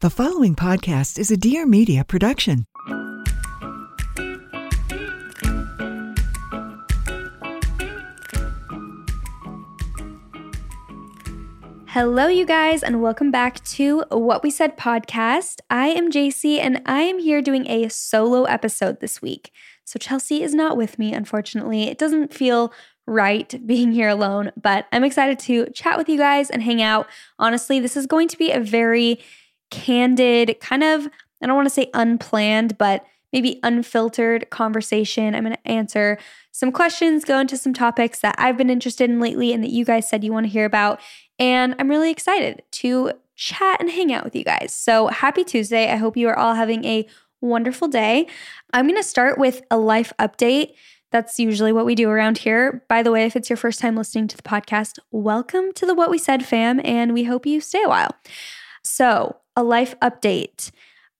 The following podcast is a Dear Media production. Hello, you guys, and welcome back to What We Said podcast. I am Jaci, and I am here doing a solo episode this week. So, Chelsey is not with me, unfortunately. It doesn't feel right being here alone, but I'm excited to chat with you guys and hang out. Honestly, this is going to be a very candid, kind of, I don't want to say unplanned, but maybe unfiltered conversation. I'm going to answer some questions, go into some topics that I've been interested in lately and that you guys said you want to hear about. And I'm really excited to chat and hang out with you guys. So happy Tuesday. I hope you are all having a wonderful day. I'm going to start with a life update. That's usually what we do around here. By the way, if it's your first time listening to the podcast, welcome to the What We Said fam, and we hope you stay a while. So, a life update.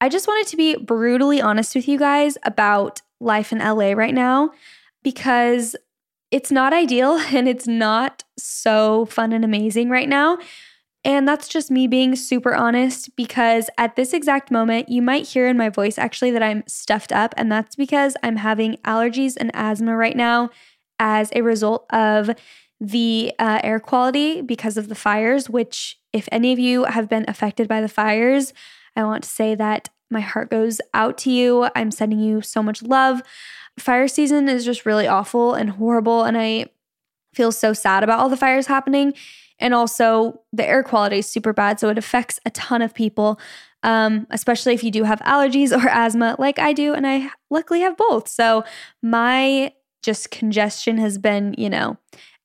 I just wanted to be brutally honest with you guys about life in LA right now because it's not ideal and it's not so fun and amazing right now. And that's just me being super honest because at this exact moment, you might hear in my voice actually that I'm stuffed up. And that's because I'm having allergies and asthma right now as a result of the uh, air quality because of the fires, which, if any of you have been affected by the fires, I want to say that my heart goes out to you. I'm sending you so much love fire season is just really awful and horrible. And I feel so sad about all the fires happening. And also, the air quality is super bad. So it affects a ton of people, um, especially if you do have allergies or asthma, like I do. And I luckily have both. So my just congestion has been, you know,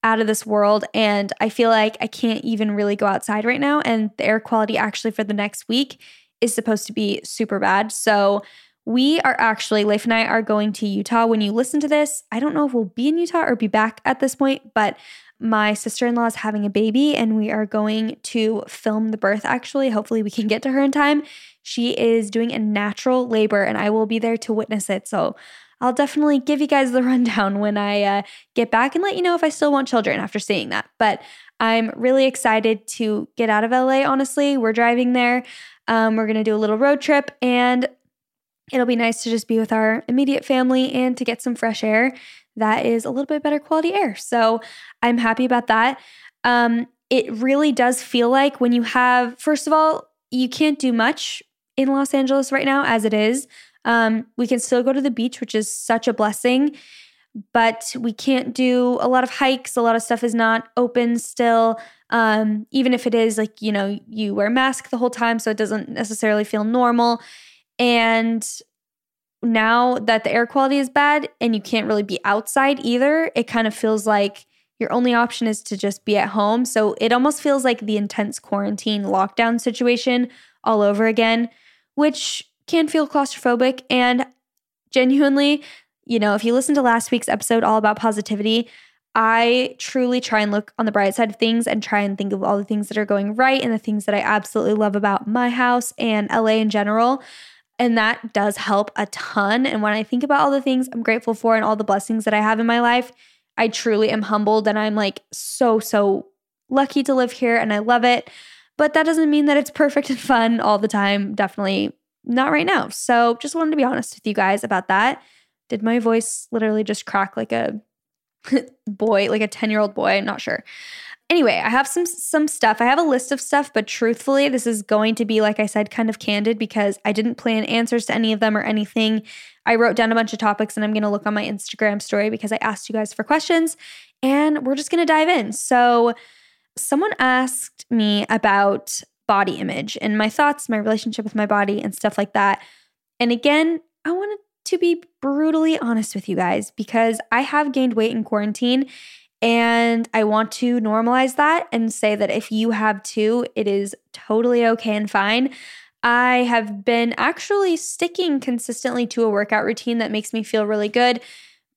out of this world. And I feel like I can't even really go outside right now. And the air quality actually for the next week is supposed to be super bad. So we are actually, Leif and I are going to Utah. When you listen to this, I don't know if we'll be in Utah or be back at this point, but my sister in law is having a baby and we are going to film the birth actually. Hopefully, we can get to her in time. She is doing a natural labor and I will be there to witness it. So I'll definitely give you guys the rundown when I uh, get back and let you know if I still want children after seeing that. But I'm really excited to get out of LA, honestly. We're driving there. Um, we're going to do a little road trip and it'll be nice to just be with our immediate family and to get some fresh air that is a little bit better quality air. So I'm happy about that. Um, it really does feel like when you have, first of all, you can't do much in Los Angeles right now as it is. Um, we can still go to the beach, which is such a blessing, but we can't do a lot of hikes. A lot of stuff is not open still. Um, even if it is, like, you know, you wear a mask the whole time, so it doesn't necessarily feel normal. And now that the air quality is bad and you can't really be outside either, it kind of feels like your only option is to just be at home. So it almost feels like the intense quarantine lockdown situation all over again, which can feel claustrophobic. And genuinely, you know, if you listen to last week's episode all about positivity, I truly try and look on the bright side of things and try and think of all the things that are going right and the things that I absolutely love about my house and LA in general. And that does help a ton. And when I think about all the things I'm grateful for and all the blessings that I have in my life, I truly am humbled and I'm like so, so lucky to live here and I love it. But that doesn't mean that it's perfect and fun all the time. Definitely not right now. So just wanted to be honest with you guys about that. Did my voice literally just crack like a boy, like a 10 year old boy? I'm not sure. anyway, I have some some stuff. I have a list of stuff, but truthfully, this is going to be like I said kind of candid because I didn't plan answers to any of them or anything. I wrote down a bunch of topics and I'm going to look on my Instagram story because I asked you guys for questions and we're just going to dive in. So, someone asked me about body image and my thoughts, my relationship with my body and stuff like that. And again, I wanted to be brutally honest with you guys because I have gained weight in quarantine and I want to normalize that and say that if you have too, it is totally okay and fine. I have been actually sticking consistently to a workout routine that makes me feel really good.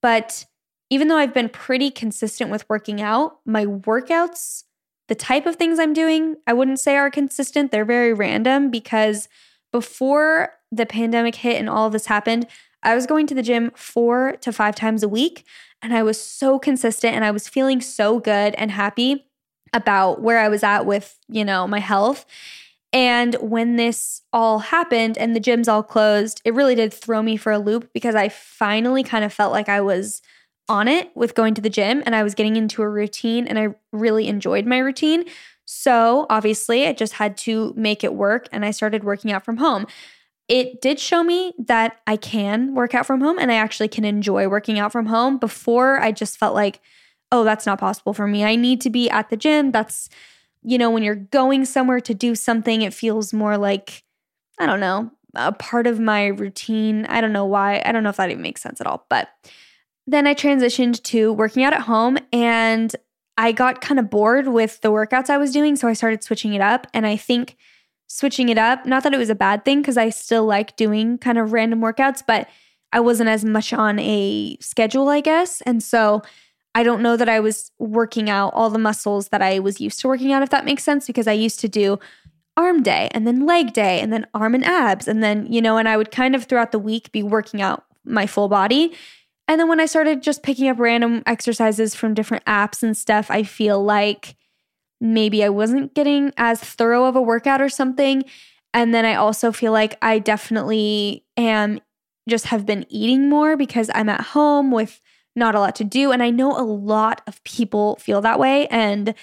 But even though I've been pretty consistent with working out, my workouts, the type of things I'm doing, I wouldn't say are consistent. They're very random because before the pandemic hit and all this happened, I was going to the gym four to five times a week. And I was so consistent and I was feeling so good and happy about where I was at with, you know, my health. And when this all happened and the gyms all closed, it really did throw me for a loop because I finally kind of felt like I was on it with going to the gym and I was getting into a routine and I really enjoyed my routine. So, obviously, I just had to make it work and I started working out from home. It did show me that I can work out from home and I actually can enjoy working out from home. Before, I just felt like, oh, that's not possible for me. I need to be at the gym. That's, you know, when you're going somewhere to do something, it feels more like, I don't know, a part of my routine. I don't know why. I don't know if that even makes sense at all. But then I transitioned to working out at home and I got kind of bored with the workouts I was doing. So I started switching it up. And I think switching it up, not that it was a bad thing, because I still like doing kind of random workouts, but I wasn't as much on a schedule, I guess. And so I don't know that I was working out all the muscles that I was used to working out, if that makes sense, because I used to do arm day and then leg day and then arm and abs. And then, you know, and I would kind of throughout the week be working out my full body. And then when I started just picking up random exercises from different apps and stuff, I feel like maybe I wasn't getting as thorough of a workout or something. And then I also feel like I definitely am just have been eating more because I'm at home with not a lot to do. And I know a lot of people feel that way. And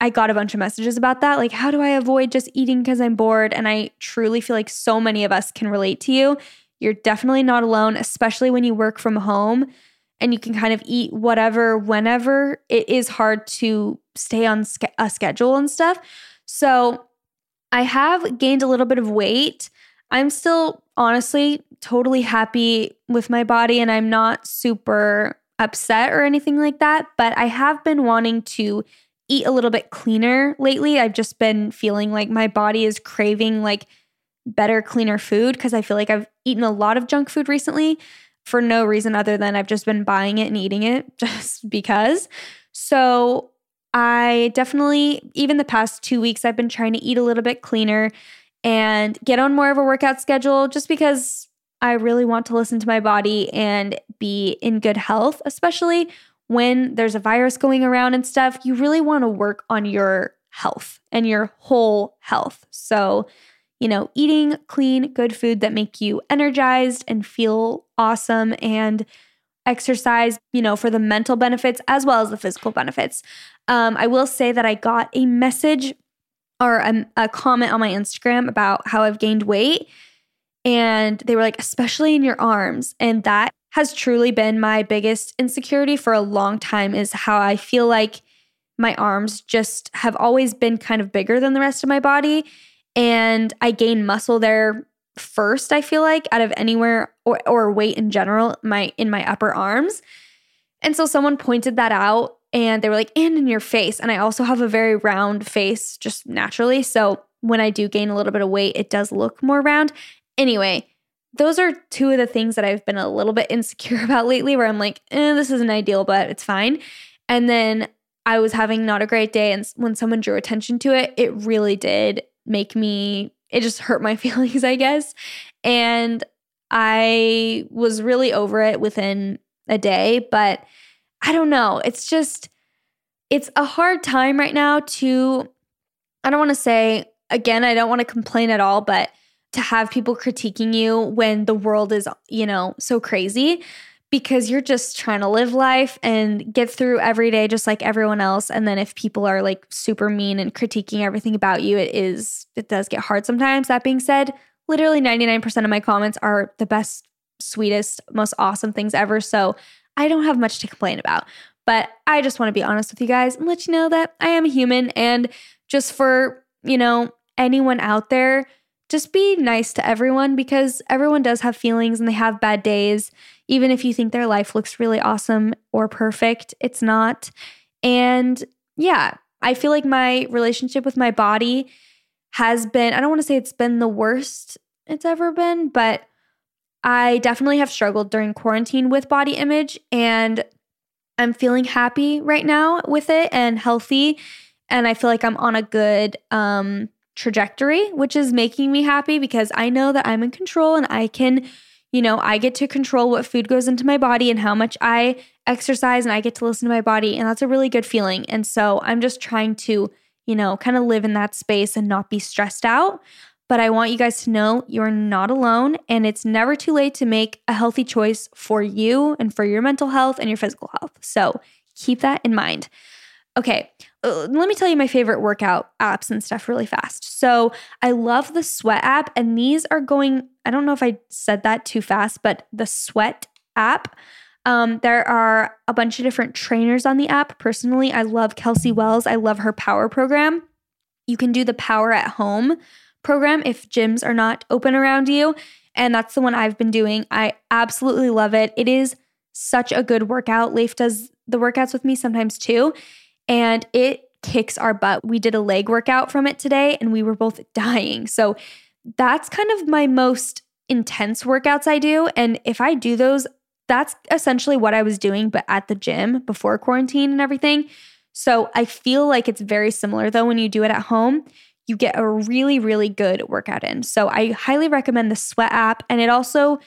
I got a bunch of messages about that. Like, how do I avoid just eating because I'm bored? And I truly feel like so many of us can relate to you. You're definitely not alone, especially when you work from home and you can kind of eat whatever, whenever. It is hard to stay on a schedule and stuff. So I have gained a little bit of weight. I'm still honestly totally happy with my body and I'm not super upset or anything like that, but I have been wanting to eat a little bit cleaner lately. I've just been feeling like my body is craving like better, cleaner food because I feel like I've eaten a lot of junk food recently for no reason other than I've just been buying it and eating it just because. So I definitely, even the past two weeks, I've been trying to eat a little bit cleaner and get on more of a workout schedule just because I really want to listen to my body and be in good health, especially when there's a virus going around and stuff. You really want to work on your health and your whole health. So, you know, eating clean, good food that make you energized and feel awesome and exercise, you know, for the mental benefits as well as the physical benefits. Um, I will say that I got a message or a, a comment on my Instagram about how I've gained weight. And they were like, especially in your arms. And that has truly been my biggest insecurity for a long time is how I feel like my arms just have always been kind of bigger than the rest of my body and I gain muscle there first, I feel like, out of anywhere or, or weight in general, my in my upper arms. And so someone pointed that out and they were like, and in your face. And I also have a very round face just naturally. So when I do gain a little bit of weight, it does look more round. Anyway, those are two of the things that I've been a little bit insecure about lately, where I'm like, eh, this isn't ideal, but it's fine. And then I was having not a great day. And when someone drew attention to it, it really did make me, it just hurt my feelings, I guess. And I was really over it within a day, but I don't know. It's just, it's a hard time right now to, I don't want to say, again, I don't want to complain at all, but to have people critiquing you when the world is, you know, so crazy because you're just trying to live life and get through every day just like everyone else. And then if people are like super mean and critiquing everything about you it is it does get hard sometimes. That being said literally 99% of my comments are the best sweetest most awesome things ever. So i don't have much to complain about. But i just want to be honest with you guys and let you know that i am a human. And just for you know anyone out there just be nice to everyone because everyone does have feelings and they have bad days. Even if you think their life looks really awesome or perfect, it's not. And yeah, I feel like my relationship with my body has been, I don't want to say it's been the worst it's ever been, but I definitely have struggled during quarantine with body image and I'm feeling happy right now with it and healthy and I feel like I'm on a good um trajectory, which is making me happy because I know that I'm in control and I can, you know, I get to control what food goes into my body and how much I exercise and I get to listen to my body. And that's a really good feeling. And so I'm just trying to, you know, kind of live in that space and not be stressed out. But I want you guys to know you're not alone and it's never too late to make a healthy choice for you and for your mental health and your physical health. So keep that in mind. Okay, let me tell you my favorite workout apps and stuff really fast. So I love the Sweat app, and these are going, I don't know if I said that too fast, but the Sweat app. Um, there are a bunch of different trainers on the app. Personally, I love Kelsey Wells. I love her power program. You can do the power at home program if gyms are not open around you. And that's the one I've been doing. I absolutely love it. It is such a good workout. Leif does the workouts with me sometimes too and it kicks our butt. We did a leg workout from it today and we were both dying. So that's kind of my most intense workouts I do. And if I do those, that's essentially what I was doing, but at the gym before quarantine and everything. So I feel like it's very similar though when you do it at home. You get a really, really good workout in. So I highly recommend the Sweat app. And it also,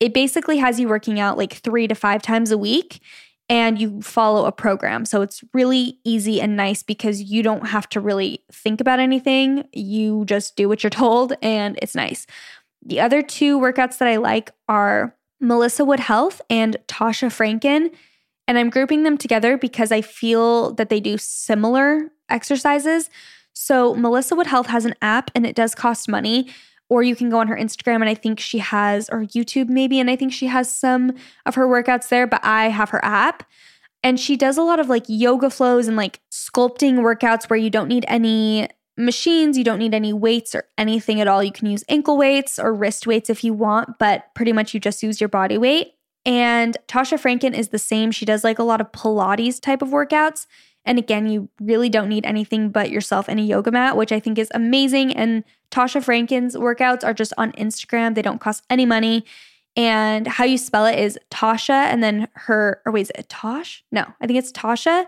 it basically has you working out like three to five times a week and you follow a program. So it's really easy and nice because you don't have to really think about anything. You just do what you're told and it's nice. The other two workouts that I like are Melissa Wood Health and Tasha Franken. And I'm grouping them together because I feel that they do similar exercises. So, Melissa Wood Health has an app and it does cost money or you can go on her Instagram and I think she has, or YouTube maybe, and I think she has some of her workouts there, but I have her app. And she does a lot of like yoga flows and like sculpting workouts where you don't need any machines, you don't need any weights or anything at all. You can use ankle weights or wrist weights if you want, but pretty much you just use your body weight. And Tasha Franken is the same. She does like a lot of Pilates type of workouts. And again, you really don't need anything but yourself and a yoga mat, which I think is amazing. And Tasha Franken's workouts are just on Instagram, they don't cost any money. And how you spell it is Tasha and then her, or wait, is it Tosh? No, I think it's Tasha.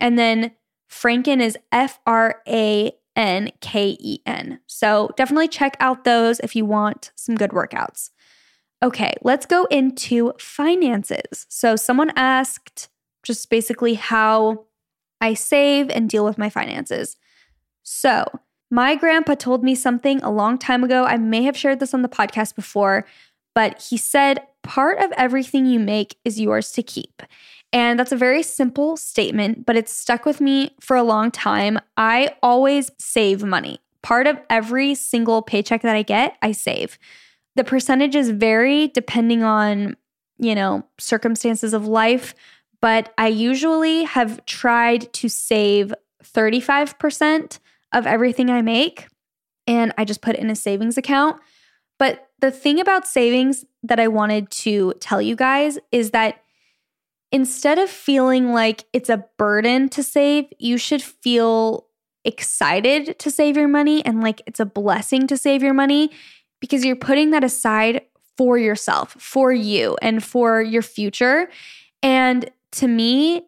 And then Franken is F R A N K E N. So definitely check out those if you want some good workouts. Okay, let's go into finances. So someone asked just basically how I save and deal with my finances. So, my grandpa told me something a long time ago. I may have shared this on the podcast before, but he said, Part of everything you make is yours to keep. And that's a very simple statement, but it's stuck with me for a long time. I always save money. Part of every single paycheck that I get, I save. The percentages vary depending on, you know, circumstances of life, but I usually have tried to save 35% of everything I make and I just put it in a savings account. But the thing about savings that I wanted to tell you guys is that instead of feeling like it's a burden to save, you should feel excited to save your money and like it's a blessing to save your money because you're putting that aside for yourself, for you, and for your future. And to me,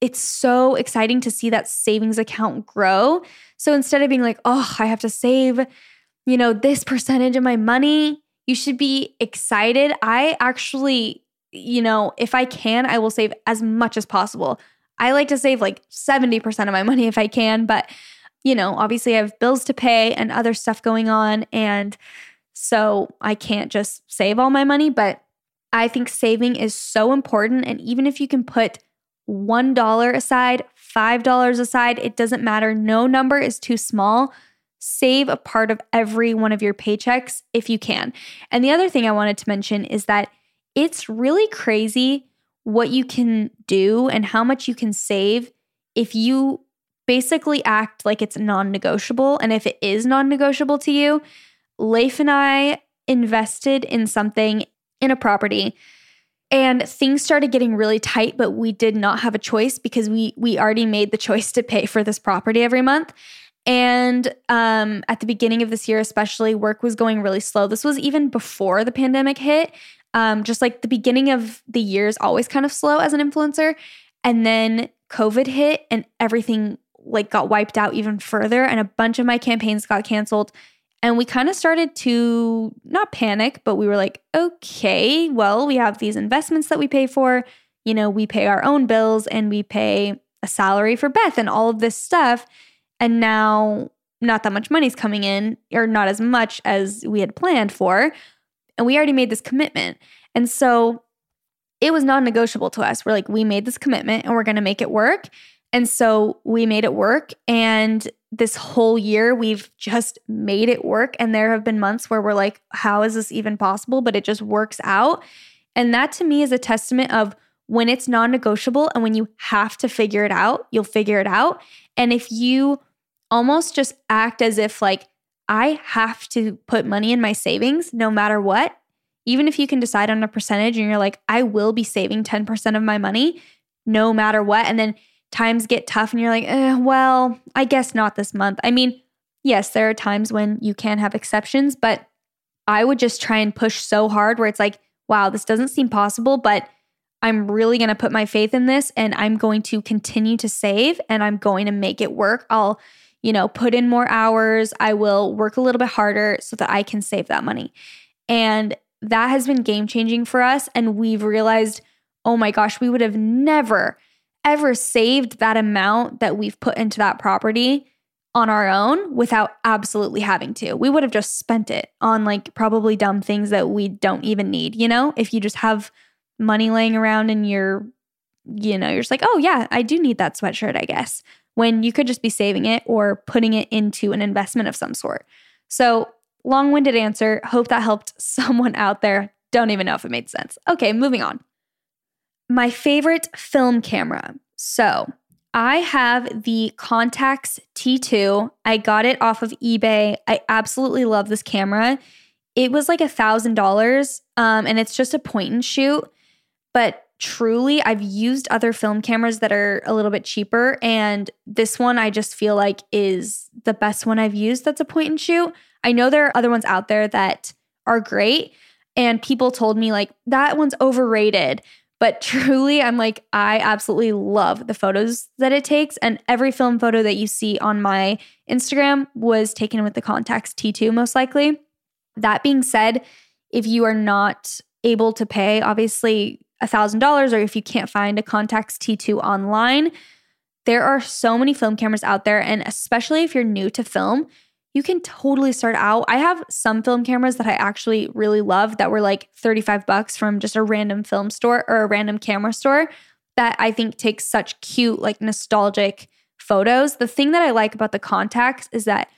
it's so exciting to see that savings account grow. So instead of being like, oh, I have to save, you know, this percentage of my money, you should be excited. I actually, you know, if I can, I will save as much as possible. I like to save like 70% of my money if I can, but you know, obviously I have bills to pay and other stuff going on and so I can't just save all my money, but I think saving is so important. And even if you can put $1 aside, $5 aside, it doesn't matter. No number is too small. Save a part of every one of your paychecks if you can. And the other thing I wanted to mention is that it's really crazy what you can do and how much you can save if you basically act like it's non negotiable. And if it is non negotiable to you, Leif and I invested in something in a property and things started getting really tight but we did not have a choice because we we already made the choice to pay for this property every month. And um, at the beginning of this year especially work was going really slow. This was even before the pandemic hit. Um, just like the beginning of the year is always kind of slow as an influencer. And then covid hit and everything like got wiped out even further and a bunch of my campaigns got canceled and we kind of started to not panic, but we were like, okay, well, we have these investments that we pay for. You know, we pay our own bills and we pay a salary for Beth and all of this stuff. And now not that much money's coming in, or not as much as we had planned for. And we already made this commitment. And so it was non negotiable to us. We're like, we made this commitment and we're going to make it work. And so we made it work. And this whole year, we've just made it work. And there have been months where we're like, how is this even possible? But it just works out. And that to me is a testament of when it's non negotiable and when you have to figure it out, you'll figure it out. And if you almost just act as if, like, I have to put money in my savings no matter what, even if you can decide on a percentage and you're like, I will be saving 10% of my money no matter what. And then times get tough and you're like, eh, well, I guess not this month. I mean, yes, there are times when you can have exceptions, but I would just try and push so hard where it's like, wow, this doesn't seem possible, but I'm really going to put my faith in this and I'm going to continue to save and I'm going to make it work. I'll, you know, put in more hours. I will work a little bit harder so that I can save that money. And that has been game changing for us. And we've realized, oh my gosh, we would have never ever saved that amount that we've put into that property on our own without absolutely having to. We would have just spent it on like probably dumb things that we don't even need, you know? If you just have money laying around and you're, you know, you're just like, oh yeah, I do need that sweatshirt, I guess, when you could just be saving it or putting it into an investment of some sort. So, long winded answer. Hope that helped someone out there. Don't even know if it made sense. Okay, moving on. My favorite film camera. So I have the Contax T2. I got it off of eBay. I absolutely love this camera. It was like a thousand dollars, um, and it's just a point and shoot. But truly, I've used other film cameras that are a little bit cheaper, and this one I just feel like is the best one I've used. That's a point and shoot. I know there are other ones out there that are great, and people told me like that one's overrated. But truly, I'm like, I absolutely love the photos that it takes. And every film photo that you see on my Instagram was taken with the Contax T2, most likely. That being said, if you are not able to pay, obviously, $1,000, or if you can't find a Contax T2 online, there are so many film cameras out there. And especially if you're new to film, you can totally start out. I have some film cameras that I actually really love that were like 35 bucks from just a random film store or a random camera store that I think takes such cute, like nostalgic photos. The thing that I like about the Contax is that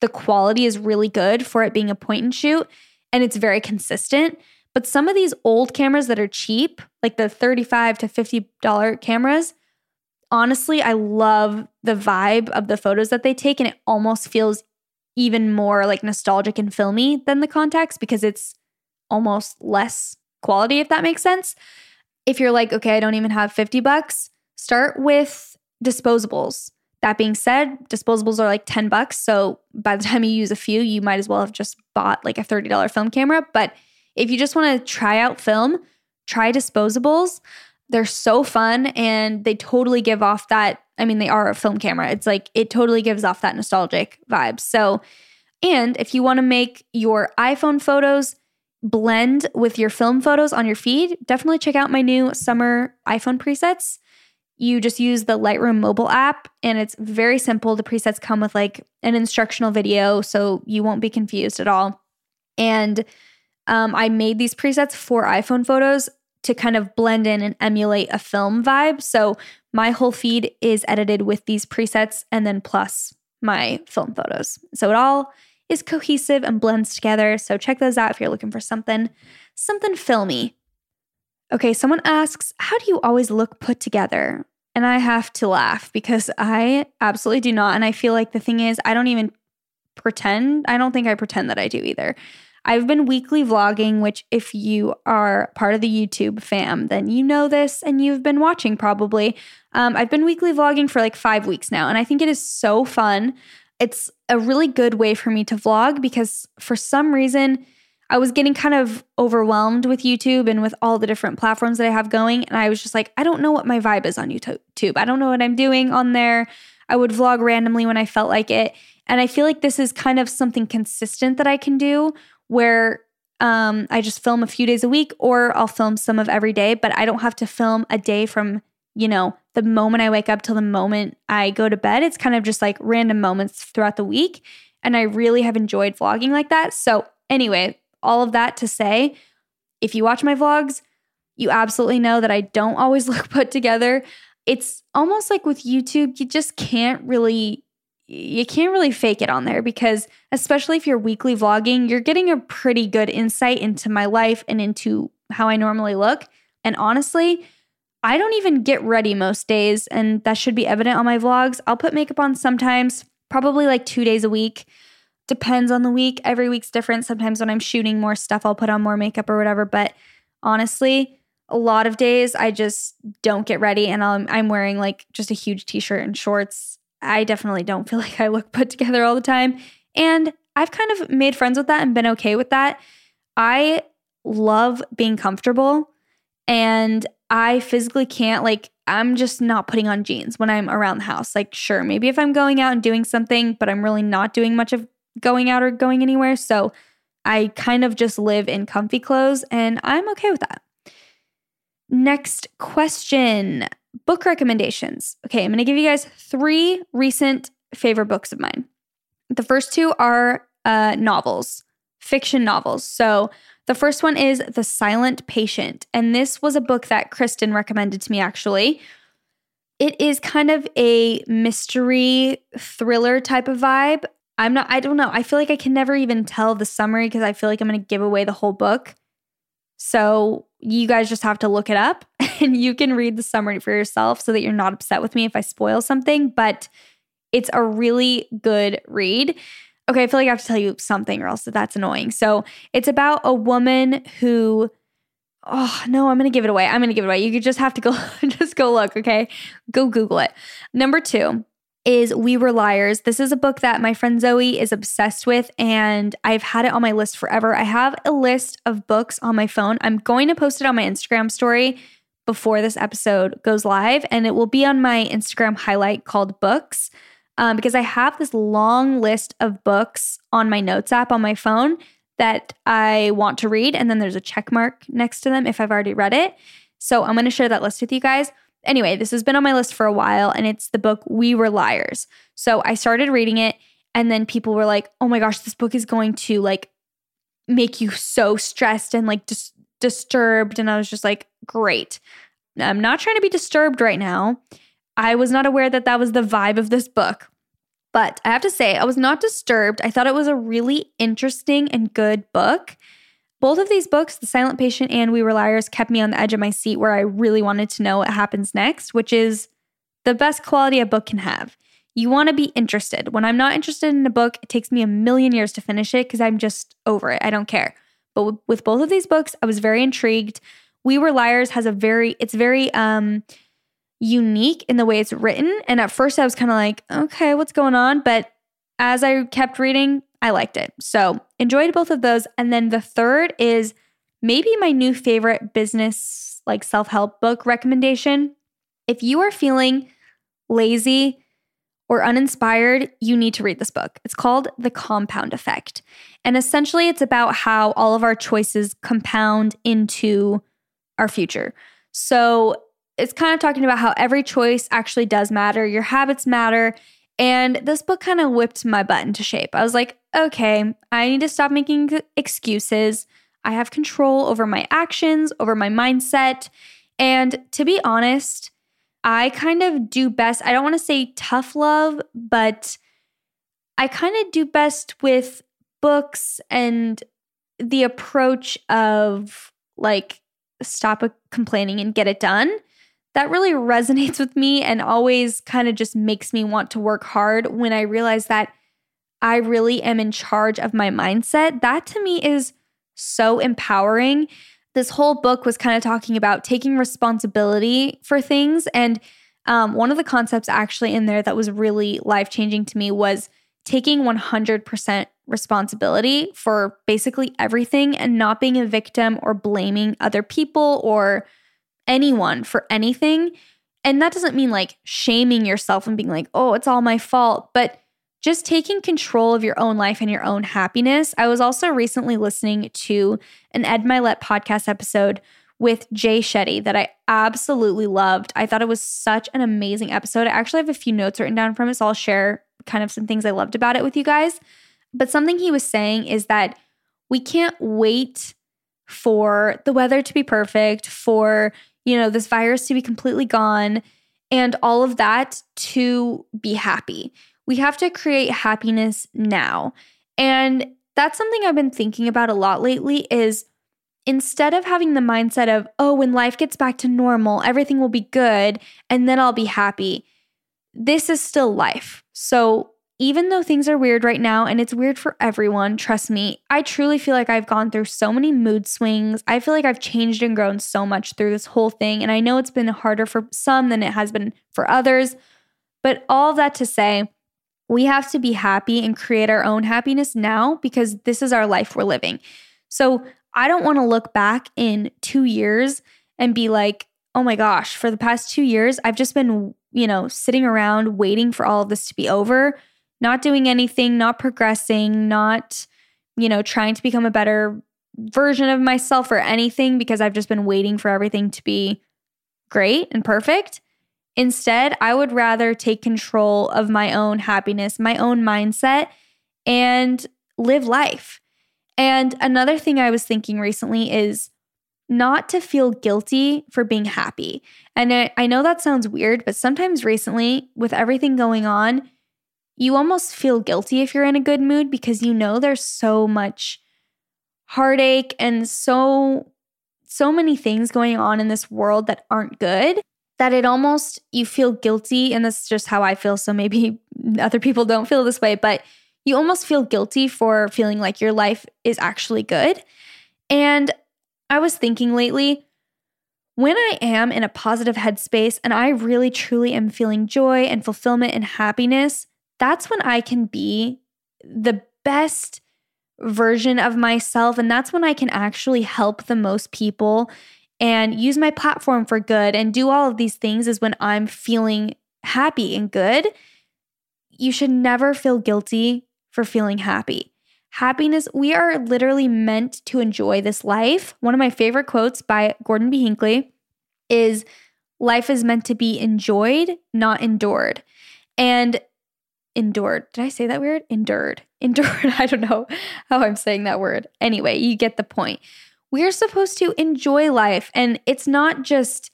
the quality is really good for it being a point and shoot and it's very consistent. But some of these old cameras that are cheap, like the 35 to $50 cameras, honestly, I love the vibe of the photos that they take and it almost feels even more like nostalgic and filmy than the Contax because it's almost less quality, if that makes sense. If you're like, okay, I don't even have 50 bucks, start with disposables. That being said, disposables are like 10 bucks. So by the time you use a few, you might as well have just bought like a $30 film camera. But if you just want to try out film, try disposables. They're so fun and they totally give off that I mean, they are a film camera. It's like it totally gives off that nostalgic vibe. So, and if you want to make your iPhone photos blend with your film photos on your feed, definitely check out my new summer iPhone presets. You just use the Lightroom mobile app and it's very simple. The presets come with like an instructional video, so you won't be confused at all. And Um, I made these presets for iPhone photos to kind of blend in and emulate a film vibe. So my whole feed is edited with these presets and then plus my film photos. So it all is cohesive and blends together. So check those out if you're looking for something something filmy. Okay, someone asks, "How do you always look put together?" And I have to laugh because I absolutely do not and I feel like the thing is I don't even pretend. I don't think I pretend that I do either. I've been weekly vlogging, which, if you are part of the YouTube fam, then you know this and you've been watching probably. Um, I've been weekly vlogging for like five weeks now, and I think it is so fun. It's a really good way for me to vlog because for some reason, I was getting kind of overwhelmed with YouTube and with all the different platforms that I have going. And I was just like, I don't know what my vibe is on YouTube. I don't know what I'm doing on there. I would vlog randomly when I felt like it. And I feel like this is kind of something consistent that I can do where um, I just film a few days a week or I'll film some of every day, but I don't have to film a day from, you know, the moment I wake up till the moment I go to bed. It's kind of just like random moments throughout the week. And I really have enjoyed vlogging like that. So, anyway, all of that to say, if you watch my vlogs, you absolutely know that I don't always look put together. It's almost like with YouTube, you just can't really you can't really fake it on there because especially if you're weekly vlogging, you're getting a pretty good insight into my life and into how I normally look. And honestly, I don't even get ready most days, and that should be evident on my vlogs. I'll put makeup on sometimes, probably like two days a week. Depends on the week. Every week's different. Sometimes when I'm shooting more stuff, I'll put on more makeup or whatever. But honestly, a lot of days I just don't get ready and I'm, I'm wearing like just a huge t shirt and shorts I definitely don't feel like I look put together all the time. And I've kind of made friends with that and been okay with that. I love being comfortable and I physically can't, like, I'm just not putting on jeans when I'm around the house. Like, sure, maybe if I'm going out and doing something, but I'm really not doing much of going out or going anywhere. So I kind of just live in comfy clothes and I'm okay with that. Next question book recommendations. Okay, I'm going to give you guys three recent favorite books of mine. The first two are uh, novels, fiction novels. So the first one is The Silent Patient. And this was a book that Kristen recommended to me actually. It is kind of a mystery thriller type of vibe. I'm not, I don't know. I feel like I can never even tell the summary because I feel like I'm going to give away the whole book. So you guys just have to look it up and you can read the summary for yourself so that you're not upset with me if I spoil something, but it's a really good read. Okay, I feel like I have to tell you something or else that's annoying. So it's about a woman who Oh, no, I'm to give it away. I'm to give it away. You just have to go just go look, okay? Go Google it. Number 2 is We Were Liars. This is a book that my friend Zoe is obsessed with, and I've had it on my list forever. I have a list of books on my phone. I'm going to post it on my Instagram story before this episode goes live, and it will be on my Instagram highlight called Books. Um, because I have this long list of books on my notes app on my phone that I want to read. And then there's a check mark next to them if I've already read it. So I'm going to share that list with you guys. Anyway, this has been on my list for a while and it's the book We Were Liars. So I started reading it and then people were like, "Oh my gosh, this book is going to like make you so stressed and like dis- disturbed." And I was just like, "Great. I'm not trying to be disturbed right now." I was not aware that that was the vibe of this book. But I have to say, I was not disturbed. I thought it was a really interesting and good book. Both of these books, The Silent Patient and We Were Liars, kept me on the edge of my seat where I really wanted to know what happens next, which is the best quality a book can have. You want to be interested. When I'm not interested in a book, it takes me a million years to finish it because I'm just over it. I don't care. But with both of these books, I was very intrigued. We Were Liars has a very, it's very um unique in the way it's written. And at first I was kind of like, okay, what's going on? But as I kept reading, I liked it. So enjoyed both of those. And then the third is maybe my new favorite business, like self help book recommendation. If you are feeling lazy or uninspired, you need to read this book. It's called The Compound Effect. And essentially, it's about how all of our choices compound into our future. So it's kind of talking about how every choice actually does matter, your habits matter, and this book kind of whipped my butt into shape. I was like, okay, I need to stop making excuses. I have control over my actions, over my mindset. And to be honest, I kind of do best. I don't want to say tough love, but I kind of do best with books and the approach of like stop complaining and get it done. That really resonates with me and always kind of just makes me want to work hard when I realize that I really am in charge of my mindset. That to me is so empowering. This whole book was kind of talking about taking responsibility for things. And um, one of the concepts actually in there that was really life changing to me was taking 100% responsibility for basically everything and not being a victim or blaming other people or anyone for anything. And that doesn't mean like shaming yourself and being like, oh, it's all my fault, but just taking control of your own life and your own happiness. I was also recently listening to an Ed Mylett podcast episode with Jay Shetty that I absolutely loved. I thought it was such an amazing episode. I actually have a few notes written down from it, so I'll share kind of some things I loved about it with you guys. But something he was saying is that we can't wait for the weather to be perfect, for, you know, this virus to be completely gone and all of that to be happy. We have to create happiness now. And that's something I've been thinking about a lot lately is instead of having the mindset of, oh, when life gets back to normal, everything will be good and then I'll be happy. This is still life. So even though things are weird right now and it's weird for everyone, trust me, I truly feel like I've gone through so many mood swings. I feel like I've changed and grown so much through this whole thing. And I know it's been harder for some than it has been for others. But all that to say, we have to be happy and create our own happiness now because this is our life we're living. So I don't want to look back in two years and be like, oh my gosh, for the past two years, I've just been, you know, sitting around waiting for all of this to be over, not doing anything, not progressing, not, you know, trying to become a better version of myself or anything because I've just been waiting for everything to be great and perfect. Instead, I would rather take control of my own happiness, my own mindset, and live life. And another thing I was thinking recently is not to feel guilty for being happy. And I, I, know that sounds weird, but sometimes recently, with everything going on, you almost feel guilty if you're in a good mood because you know there's so much heartache and so so many things going on in this world that aren't good that it almost you feel guilty and this is just how I feel so maybe other people don't feel this way but you almost feel guilty for feeling like your life is actually good. And I was thinking lately when I am in a positive headspace and I really truly am feeling joy and fulfillment and happiness, that's when I can be the best version of myself. And that's when I can actually help the most people and use my platform for good and do all of these things is when I'm feeling happy and good. You should never feel guilty for feeling happy. Happiness, we are literally meant to enjoy this life. One of my favorite quotes by Gordon B. Hinckley is Life is meant to be enjoyed, not endured. And endured, did I say that word? Endured. Endured. I don't know how I'm saying that word. Anyway, you get the point we are supposed to enjoy life. And it's not just,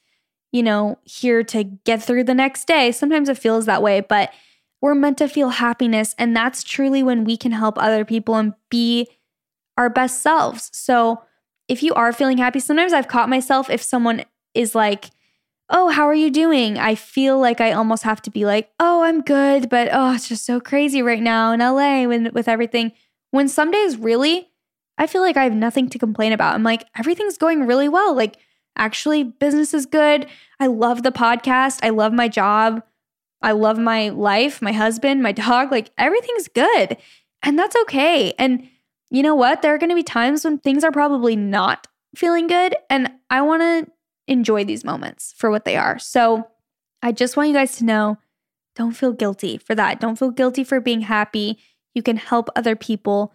you know, here to get through the next day. Sometimes it feels that way, but we're meant to feel happiness. And that's truly when we can help other people and be our best selves. So if you are feeling happy, sometimes I've caught myself if someone is like, Oh, how are you doing? I feel like I almost have to be like, Oh, I'm good, but oh, it's just so crazy right now in LA with, with everything. When some days really, I feel like I have nothing to complain about. I'm like, everything's going really well. Like, actually, business is good. I love the podcast. I love my job. I love my life, my husband, my dog. Like, everything's good. And that's okay. And you know what? There are going to be times when things are probably not feeling good. And I want to enjoy these moments for what they are. So I just want you guys to know don't feel guilty for that. Don't feel guilty for being happy. You can help other people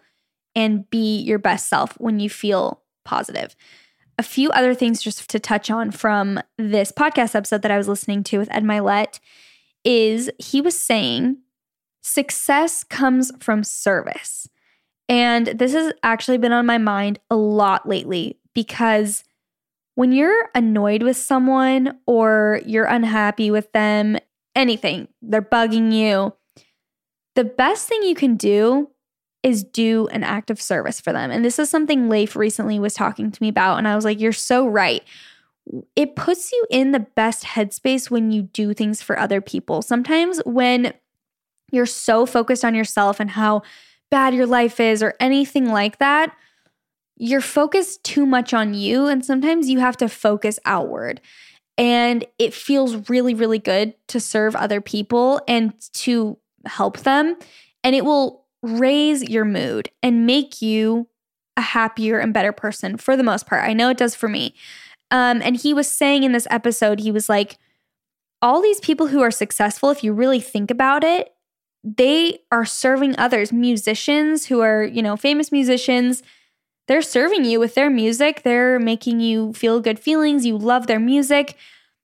and be your best self when you feel positive. A few other things just to touch on from this podcast episode that I was listening to with Ed Mylett is he was saying success comes from service. And this has actually been on my mind a lot lately because when you're annoyed with someone or you're unhappy with them, anything, they're bugging you, the best thing you can do is do an act of service for them. And this is something Leif recently was talking to me about. And I was like, you're so right. It puts you in the best headspace when you do things for other people. Sometimes when you're so focused on yourself and how bad your life is or anything like that, you're focused too much on you. And sometimes you have to focus outward. And it feels really, really good to serve other people and to help them. And it will raise your mood and make you a happier and better person for the most part. I know it does for me. Um, and he was saying in this episode, he was like, all these people who are successful, if you really think about it, they are serving others, musicians who are, you know, famous musicians. They're serving you with their music. They're making you feel good feelings. You love their music.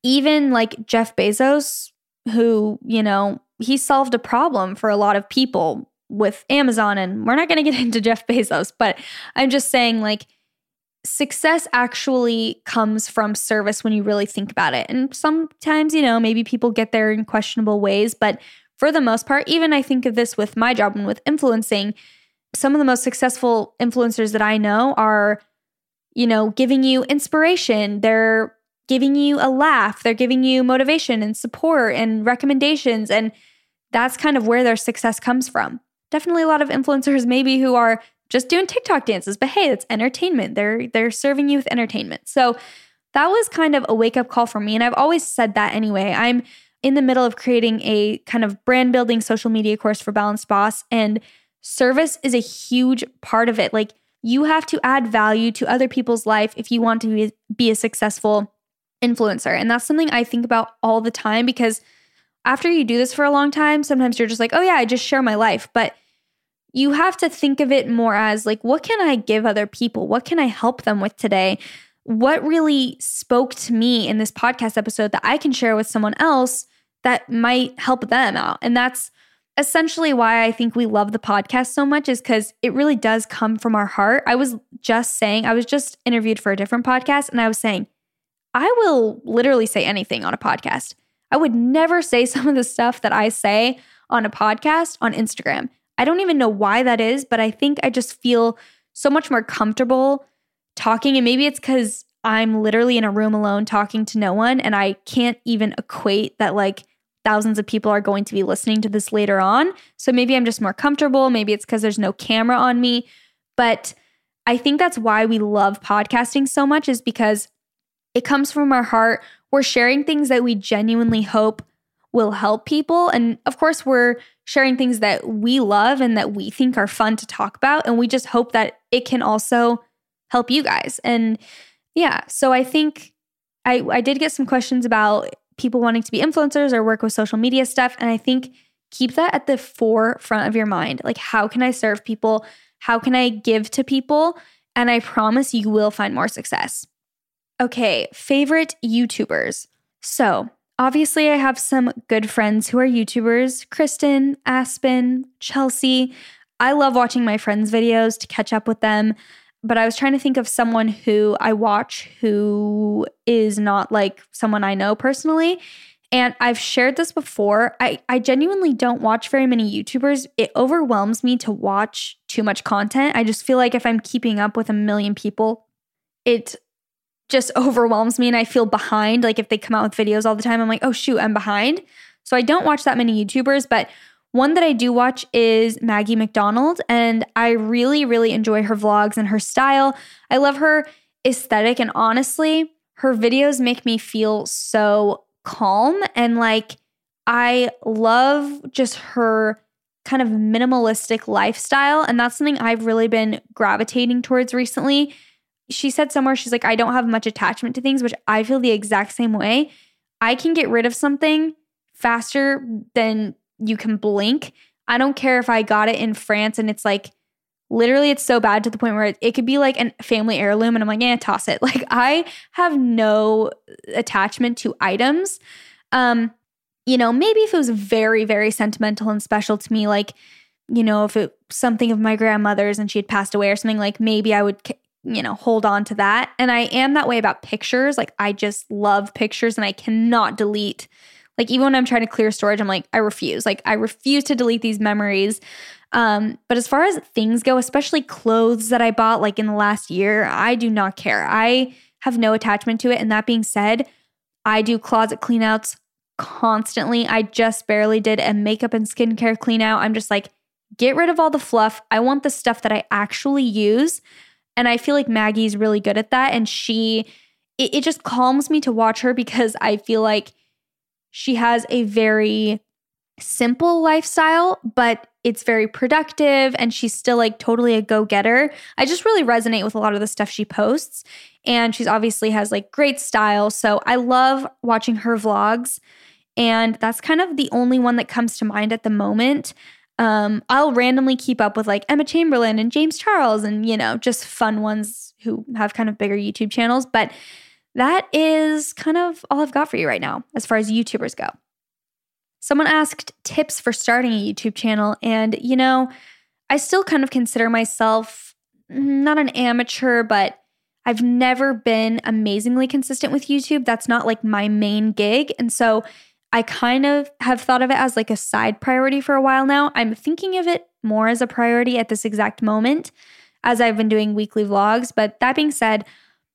Even like Jeff Bezos, who, you know, he solved a problem for a lot of people with Amazon, and we're not going to get into Jeff Bezos, but I'm just saying, like, success actually comes from service when you really think about it. And sometimes, you know, maybe people get there in questionable ways, but for the most part, even I think of this with my job and with influencing, some of the most successful influencers that I know are, you know, giving you inspiration. They're giving you a laugh. They're giving you motivation and support and recommendations. And that's kind of where their success comes from definitely a lot of influencers maybe who are just doing TikTok dances, but hey, it's entertainment. They're they're serving you with entertainment. So that was kind of a wake up call for me and I've always said that anyway. I'm in the middle of creating a kind of brand building social media course for Balanced Boss and service is a huge part of it. Like you have to add value to other people's life if you want to be, be a successful influencer. And that's something I think about all the time because after you do this for a long time, sometimes you're just like, oh yeah, I just share my life. But you have to think of it more as like, what can I give other people? What can I help them with today? What really spoke to me in this podcast episode that I can share with someone else that might help them out? And that's essentially why I think we love the podcast so much, is because it really does come from our heart. I was just saying, I was just interviewed for a different podcast, and I was saying, I will literally say anything on a podcast. I would never say some of the stuff that I say on a podcast on Instagram. I don't even know why that is, but I think I just feel so much more comfortable talking. And maybe it's because I'm literally in a room alone talking to no one and I can't even equate that like thousands of people are going to be listening to this later on. So maybe I'm just more comfortable. Maybe it's because there's no camera on me. But I think that's why we love podcasting so much, is because it comes from our heart. We're sharing things that we genuinely hope will help people. And of course, we're sharing things that we love and that we think are fun to talk about. And we just hope that it can also help you guys. And yeah, so I think I, I did get some questions about people wanting to be influencers or work with social media stuff. And I think keep that at the forefront of your mind. Like, how can I serve people? How can I give to people? And I promise you will find more success. Okay, favorite YouTubers. So Obviously, I have some good friends who are YouTubers Kristen, Aspen, Chelsey. I love watching my friends' videos to catch up with them. But I was trying to think of someone who I watch who is not like someone I know personally. And I've shared this before. I, I genuinely don't watch very many YouTubers. It overwhelms me to watch too much content. I just feel like if I'm keeping up with a million people, it just overwhelms me and I feel behind. Like if they come out with videos all the time, I'm like, oh shoot, I'm behind. So I don't watch that many YouTubers, but one that I do watch is Maggie MacDonald, and I really, really enjoy her vlogs and her style. I love her aesthetic, and honestly, her videos make me feel so calm and like I love just her kind of minimalistic lifestyle. And that's something I've really been gravitating towards recently she said somewhere, she's like, I don't have much attachment to things, which I feel the exact same way. I can get rid of something faster than you can blink. I don't care if I got it in France and it's like literally it's so bad to the point where it, it could be like a family heirloom and I'm like, yeah, toss it. Like I have no attachment to items. Um, you know, maybe if it was very, very sentimental and special to me, like you know, if it something of my grandmother's and she had passed away or something, like maybe I would, you know, hold on to that. And I am that way about pictures. Like I just love pictures and I cannot delete. Like even when I'm trying to clear storage, I'm like, I refuse. Like I refuse to delete these memories. Um, but as far as things go, especially clothes that I bought like in the last year, I do not care. I have no attachment to it. And that being said, I do closet cleanouts constantly. I just barely did a makeup and skincare clean out. I'm just like, get rid of all the fluff. I want the stuff that I actually use. And I feel like Maggie's really good at that. And she, it, it just calms me to watch her because I feel like she has a very simple lifestyle, but it's very productive and she's still like totally a go-getter. I just really resonate with a lot of the stuff she posts and she's obviously has like great style. So I love watching her vlogs and that's kind of the only one that comes to mind at the moment. Um, I'll randomly keep up with like Emma Chamberlain and James Charles and you know, just fun ones who have kind of bigger YouTube channels, but that is kind of all I've got for you right now as far as YouTubers go. Someone asked tips for starting a YouTube channel, and you know, I still kind of consider myself not an amateur, but I've never been amazingly consistent with YouTube. That's not like my main gig. And so I kind of have thought of it as like a side priority for a while now. I'm thinking of it more as a priority at this exact moment as I've been doing weekly vlogs. But that being said,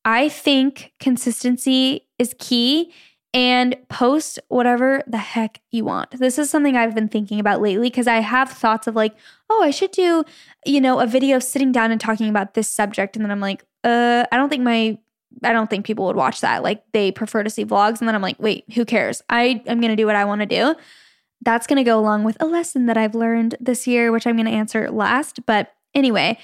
I think consistency is key and post whatever the heck you want. This is something I've been thinking about lately because I have thoughts of like, oh, I should do, you know, a video sitting down and talking about this subject. And then I'm like, uh, I don't think my, I don't think people would watch that. Like they prefer to see vlogs. And then I'm like, wait, who cares? I am going to do what I want to do. That's going to go along with a lesson that I've learned this year, which I'm going to answer last. But anyway,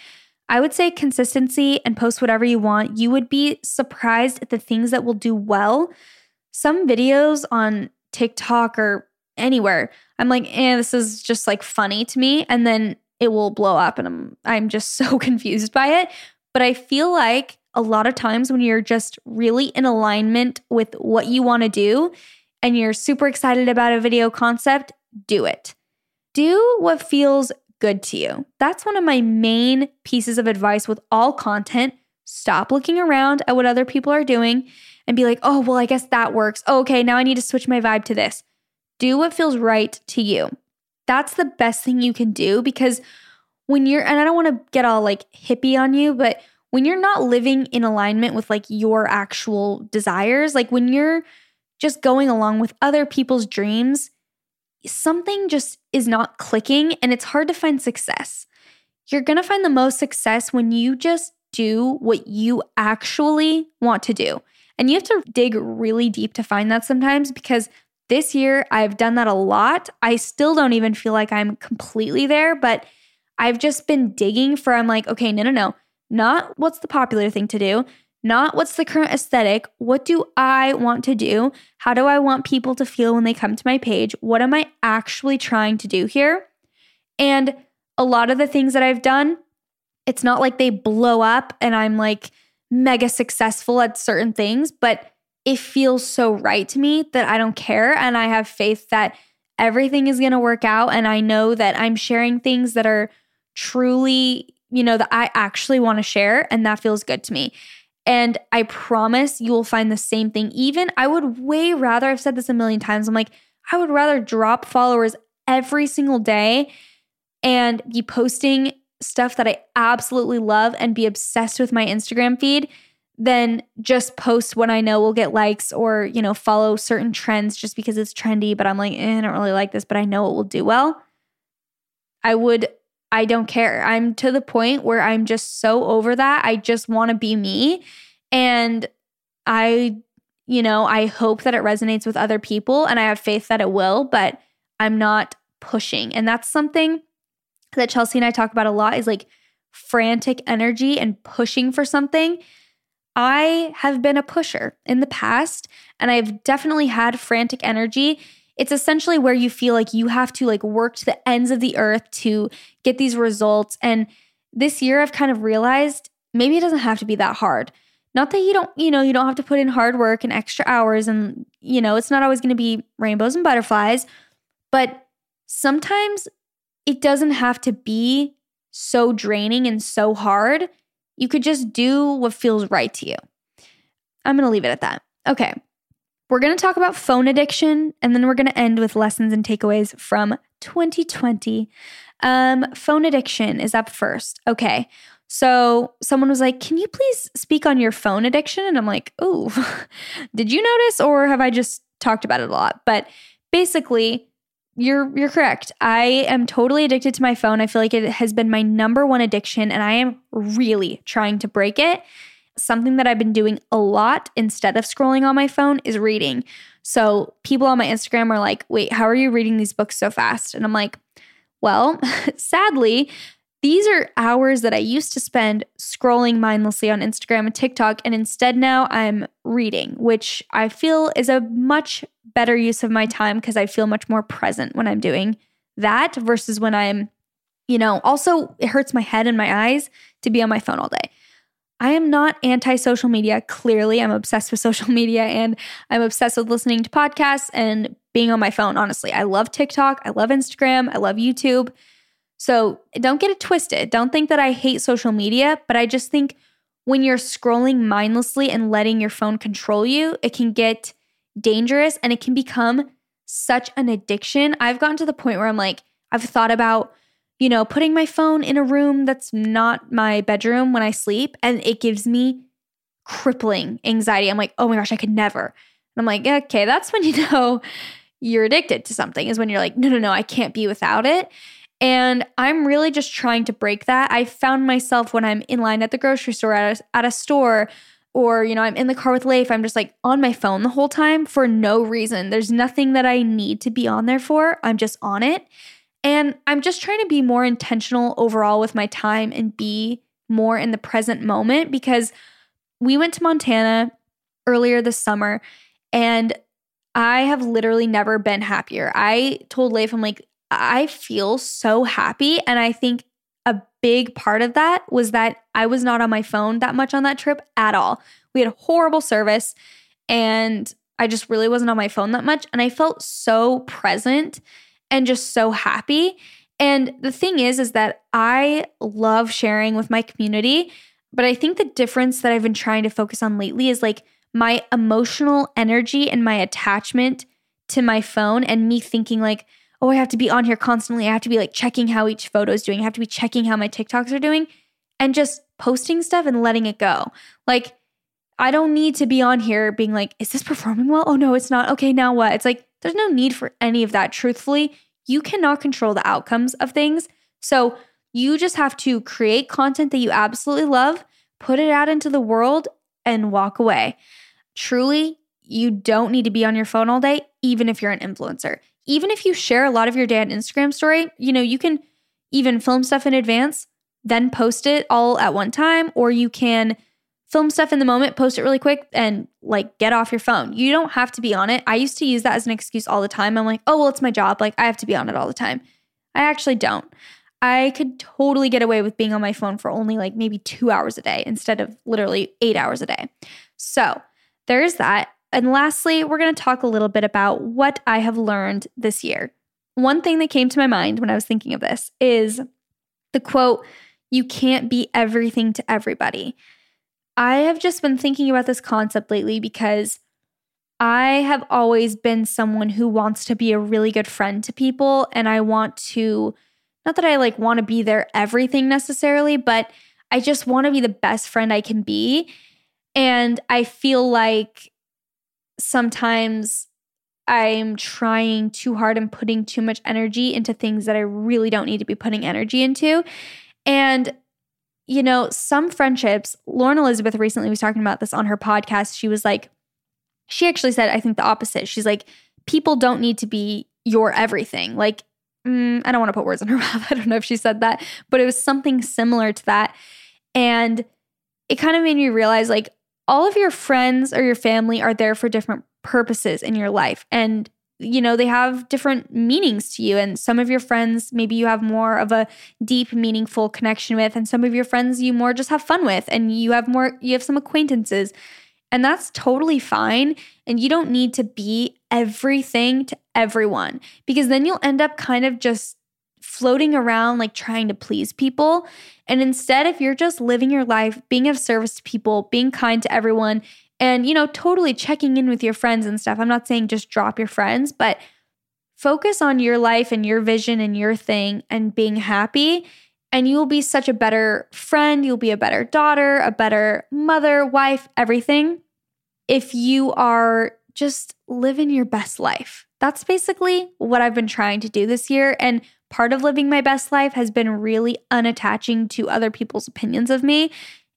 I would say consistency and post whatever you want. You would be surprised at the things that will do well some videos on TikTok or anywhere, I'm like, eh, this is just like funny to me. And then it will blow up and I'm I'm just so confused by it. But I feel like a lot of times when you're just really in alignment with what you want to do and you're super excited about a video concept, do it. Do what feels good to you. That's one of my main pieces of advice with all content. Stop looking around at what other people are doing and be like, oh, well, I guess that works. Oh, okay, now I need to switch my vibe to this. Do what feels right to you. That's the best thing you can do because when you're, and I don't want to get all like hippie on you, but when you're not living in alignment with like your actual desires, like when you're just going along with other people's dreams, something just is not clicking and it's hard to find success. You're going to find the most success when you just do what you actually want to do. And you have to dig really deep to find that sometimes because this year I've done that a lot. I still don't even feel like I'm completely there, but I've just been digging for, I'm like, okay, no, no, no, not what's the popular thing to do, not what's the current aesthetic. What do I want to do? How do I want people to feel when they come to my page? What am I actually trying to do here? And a lot of the things that I've done, it's not like they blow up and I'm like, mega successful at certain things, but it feels so right to me that I don't care. And I have faith that everything is going to work out. And I know that I'm sharing things that are truly, you know, that I actually want to share. And that feels good to me. And I promise you will find the same thing. Even I would way rather, I've said this a million times, I'm like, I would rather drop followers every single day and be posting stuff that I absolutely love and be obsessed with my Instagram feed than just post what I know will get likes or, you know, follow certain trends just because it's trendy, but I'm like, eh, I don't really like this, but I know it will do well. I would, I don't care. I'm to the point where I'm just so over that. I just want to be me. And I, you know, I hope that it resonates with other people and I have faith that it will, but I'm not pushing. And that's something that Chelsey and I talk about a lot is like frantic energy and pushing for something. I have been a pusher in the past and I've definitely had frantic energy. It's essentially where you feel like you have to like work to the ends of the earth to get these results and this year I've kind of realized maybe it doesn't have to be that hard. Not that you don't, you know, you don't have to put in hard work and extra hours and you know, it's not always going to be rainbows and butterflies, but sometimes it doesn't have to be so draining and so hard. You could just do what feels right to you. I'm going to leave it at that. Okay. We're going to talk about phone addiction and then we're going to end with lessons and takeaways from 2020. Um, phone addiction is up first. Okay. So someone was like, Can you please speak on your phone addiction? And I'm like, Ooh, did you notice or have I just talked about it a lot? But basically, you're you're correct. I am totally addicted to my phone. I feel like it has been my number one addiction and I am really trying to break it. Something that I've been doing a lot instead of scrolling on my phone is reading. So people on my Instagram are like, "Wait, how are you reading these books so fast?" And I'm like, "Well, sadly, these are hours that I used to spend scrolling mindlessly on Instagram and TikTok, and instead now I'm reading, which I feel is a much better use of my time because I feel much more present when I'm doing that versus when I'm, you know, also it hurts my head and my eyes to be on my phone all day. I am not anti social media. Clearly, I'm obsessed with social media and I'm obsessed with listening to podcasts and being on my phone. Honestly, I love TikTok. I love Instagram. I love YouTube. So don't get it twisted. Don't think that I hate social media, but I just think when you're scrolling mindlessly and letting your phone control you, it can get dangerous and it can become such an addiction. I've gotten to the point where I'm like, I've thought about, you know, putting my phone in a room that's not my bedroom when I sleep, and it gives me crippling anxiety. I'm like, oh my gosh, I could never. And I'm like, okay, that's when you know you're addicted to something, is when you're like, no, no, no, I can't be without it. And I'm really just trying to break that. I found myself when I'm in line at the grocery store, at a, at a store, or, you know, I'm in the car with Leif, I'm just like on my phone the whole time for no reason. There's nothing that I need to be on there for. I'm just on it. And I'm just trying to be more intentional overall with my time and be more in the present moment because we went to Montana earlier this summer and I have literally never been happier. I told Leif, I'm like, I feel so happy. And I think a big part of that was that I was not on my phone that much on that trip at all. We had horrible service and I just really wasn't on my phone that much. And I felt so present and just so happy. And the thing is, is that I love sharing with my community. But I think the difference that I've been trying to focus on lately is like my emotional energy and my attachment to my phone and me thinking like, oh, I have to be on here constantly. I have to be like checking how each photo is doing. I have to be checking how my TikToks are doing and just posting stuff and letting it go. Like, I don't need to be on here being like, is this performing well? Oh, no, it's not. Okay, now what? It's like, there's no need for any of that. Truthfully, you cannot control the outcomes of things. So you just have to create content that you absolutely love, put it out into the world, and walk away. Truly, you don't need to be on your phone all day, even if you're an influencer even if you share a lot of your day on Instagram story, you know, you can even film stuff in advance, then post it all at one time, or you can film stuff in the moment, post it really quick, and like get off your phone. You don't have to be on it. I used to use that as an excuse all the time. I'm like, oh, well, it's my job. Like, I have to be on it all the time. I actually don't. I could totally get away with being on my phone for only like maybe two hours a day instead of literally eight hours a day. So there's that. And lastly, we're going to talk a little bit about what I have learned this year. One thing that came to my mind when I was thinking of this is the quote, You can't be everything to everybody. I have just been thinking about this concept lately because I have always been someone who wants to be a really good friend to people. And I want to, not that I like want to be their everything necessarily, but I just want to be the best friend I can be. And I feel like sometimes I'm trying too hard and putting too much energy into things that I really don't need to be putting energy into. And, you know, some friendships, Lauren Elizabeth recently was talking about this on her podcast. She was like, she actually said, I think the opposite. She's like, people don't need to be your everything. Like, mm, I don't want to put words in her mouth. I don't know if she said that, but it was something similar to that. And it kind of made me realize like, all of your friends or your family are there for different purposes in your life. And you know, they have different meanings to you. And some of your friends, maybe you have more of a deep, meaningful connection with, and some of your friends you more just have fun with, and you have more, you have some acquaintances. And that's totally fine. And you don't need to be everything to everyone because then you'll end up kind of just floating around like trying to please people. And instead, if you're just living your life, being of service to people, being kind to everyone, and, you know, totally checking in with your friends and stuff. I'm not saying just drop your friends, but focus on your life and your vision and your thing and being happy. And you will be such a better friend. You'll be a better daughter, a better mother, wife, everything. If you are just living your best life. That's basically what I've been trying to do this year. And part of living my best life has been really unattaching to other people's opinions of me.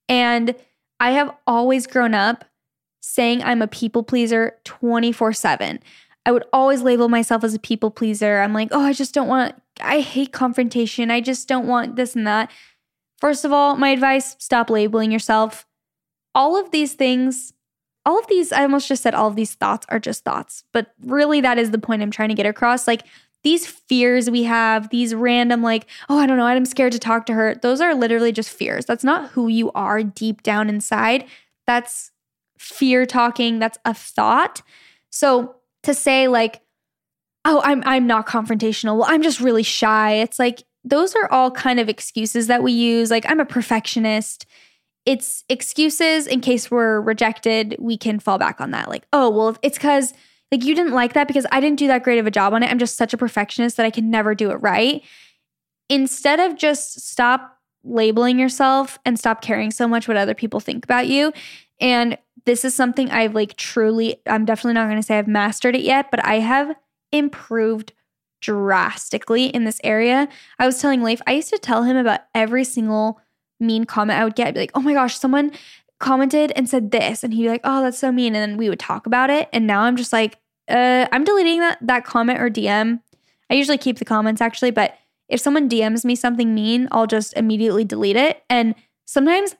And I have always grown up saying I'm a people pleaser 24 7. I would always label myself as a people pleaser. I'm like, oh, I just don't want, I hate confrontation. I just don't want this and that. First of all, my advice stop labeling yourself. All of these things, all of these, I almost just said all of these thoughts are just thoughts, but really that is the point I'm trying to get across. Like these fears we have, these random, like, oh, I don't know, I'm scared to talk to her, those are literally just fears. That's not who you are deep down inside. That's fear talking, that's a thought. So to say like, oh, I'm I'm not confrontational. Well, I'm just really shy. It's like those are all kind of excuses that we use. Like I'm a perfectionist. It's excuses in case we're rejected, we can fall back on that. Like, oh, well, it's cuz like you didn't like that because I didn't do that great of a job on it. I'm just such a perfectionist that I can never do it right. Instead of just stop labeling yourself and stop caring so much what other people think about you and this is something I've like truly, I'm definitely not going to say I've mastered it yet, but I have improved drastically in this area. I was telling Leif, I used to tell him about every single mean comment I would get. I'd be like, oh my gosh, someone commented and said this. And he'd be like, oh, that's so mean. And then we would talk about it. And now I'm just like, uh, I'm deleting that, that comment or DM. I usually keep the comments actually, but if someone DMs me something mean, I'll just immediately delete it. And sometimes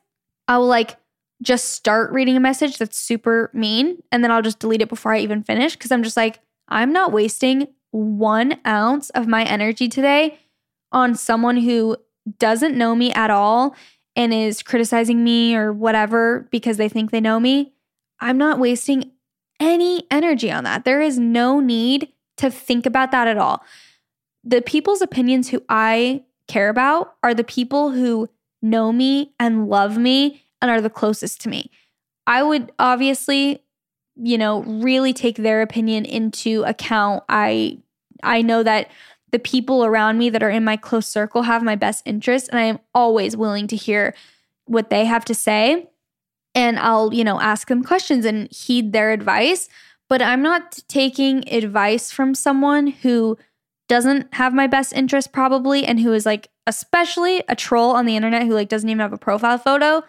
I will like just start reading a message that's super mean and then I'll just delete it before I even finish because I'm just like, I'm not wasting one ounce of my energy today on someone who doesn't know me at all and is criticizing me or whatever because they think they know me. I'm not wasting any energy on that. There is no need to think about that at all. The people's opinions who I care about are the people who know me and love me and are the closest to me. I would obviously, you know, really take their opinion into account. I I know that the people around me that are in my close circle have my best interest and I am always willing to hear what they have to say and I'll, you know, ask them questions and heed their advice, but I'm not taking advice from someone who doesn't have my best interest probably and who is like especially a troll on the internet who like doesn't even have a profile photo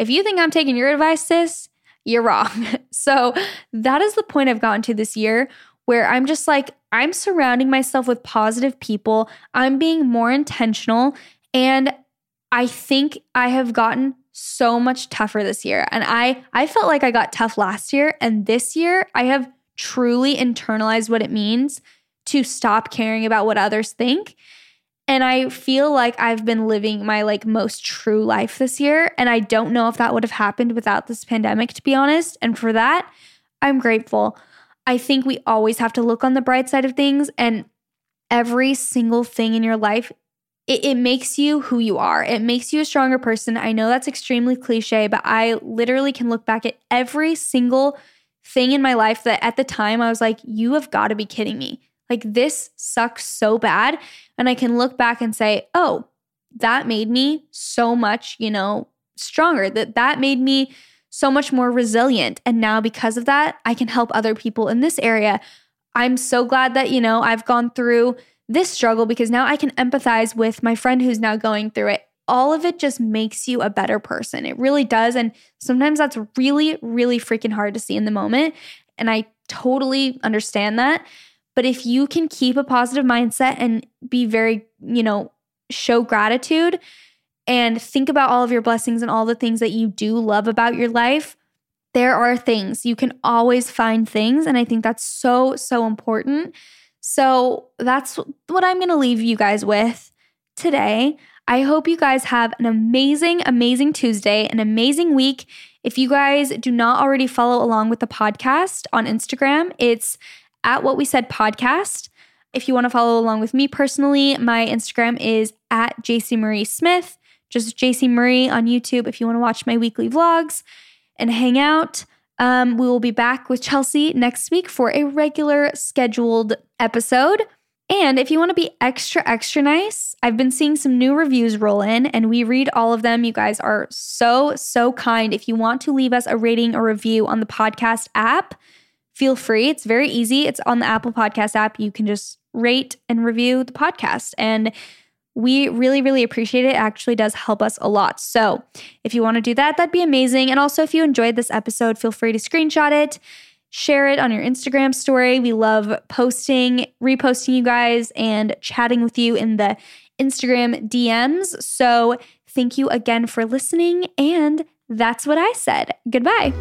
if you think I'm taking your advice, sis, you're wrong. so that is the point I've gotten to this year where I'm just like, I'm surrounding myself with positive people. I'm being more intentional. And I think I have gotten so much tougher this year. And I I felt like I got tough last year and this year I have truly internalized what it means to stop caring about what others think and I feel like I've been living my like most true life this year. And I don't know if that would have happened without this pandemic, to be honest. And for that, I'm grateful. I think we always have to look on the bright side of things. And every single thing in your life, it, it makes you who you are. It makes you a stronger person. I know that's extremely cliche, but I literally can look back at every single thing in my life that at the time I was like, you have got to be kidding me. Like, this sucks so bad. And I can look back and say, oh, that made me so much, you know, stronger. That that made me so much more resilient. And now because of that, I can help other people in this area. I'm so glad that, you know, I've gone through this struggle because now I can empathize with my friend who's now going through it. All of it just makes you a better person. It really does. And sometimes that's really, really freaking hard to see in the moment. And I totally understand that. But if you can keep a positive mindset and be very, you know, show gratitude and think about all of your blessings and all the things that you do love about your life, there are things. You can always find things. And I think that's so, so important. So that's what I'm going to leave you guys with today. I hope you guys have an amazing, amazing Tuesday, an amazing week. If you guys do not already follow along with the podcast on Instagram, it's at What We Said podcast. If you want to follow along with me personally, my Instagram is at Jaci Marie Smith, just Jaci Marie on YouTube if you want to watch my weekly vlogs and hang out. Um, we will be back with Chelsey next week for a regular scheduled episode. And if you want to be extra, extra nice, I've been seeing some new reviews roll in and we read all of them. You guys are so, so kind. If you want to leave us a rating or review on the podcast app, feel free. It's very easy. It's on the Apple Podcast app. You can just rate and review the podcast. And we really, really appreciate it. It actually does help us a lot. So if you want to do that, that'd be amazing. And also, if you enjoyed this episode, feel free to screenshot it, share it on your Instagram story. We love posting, reposting you guys, and chatting with you in the Instagram DMs. So thank you again for listening. And that's what I said. Goodbye.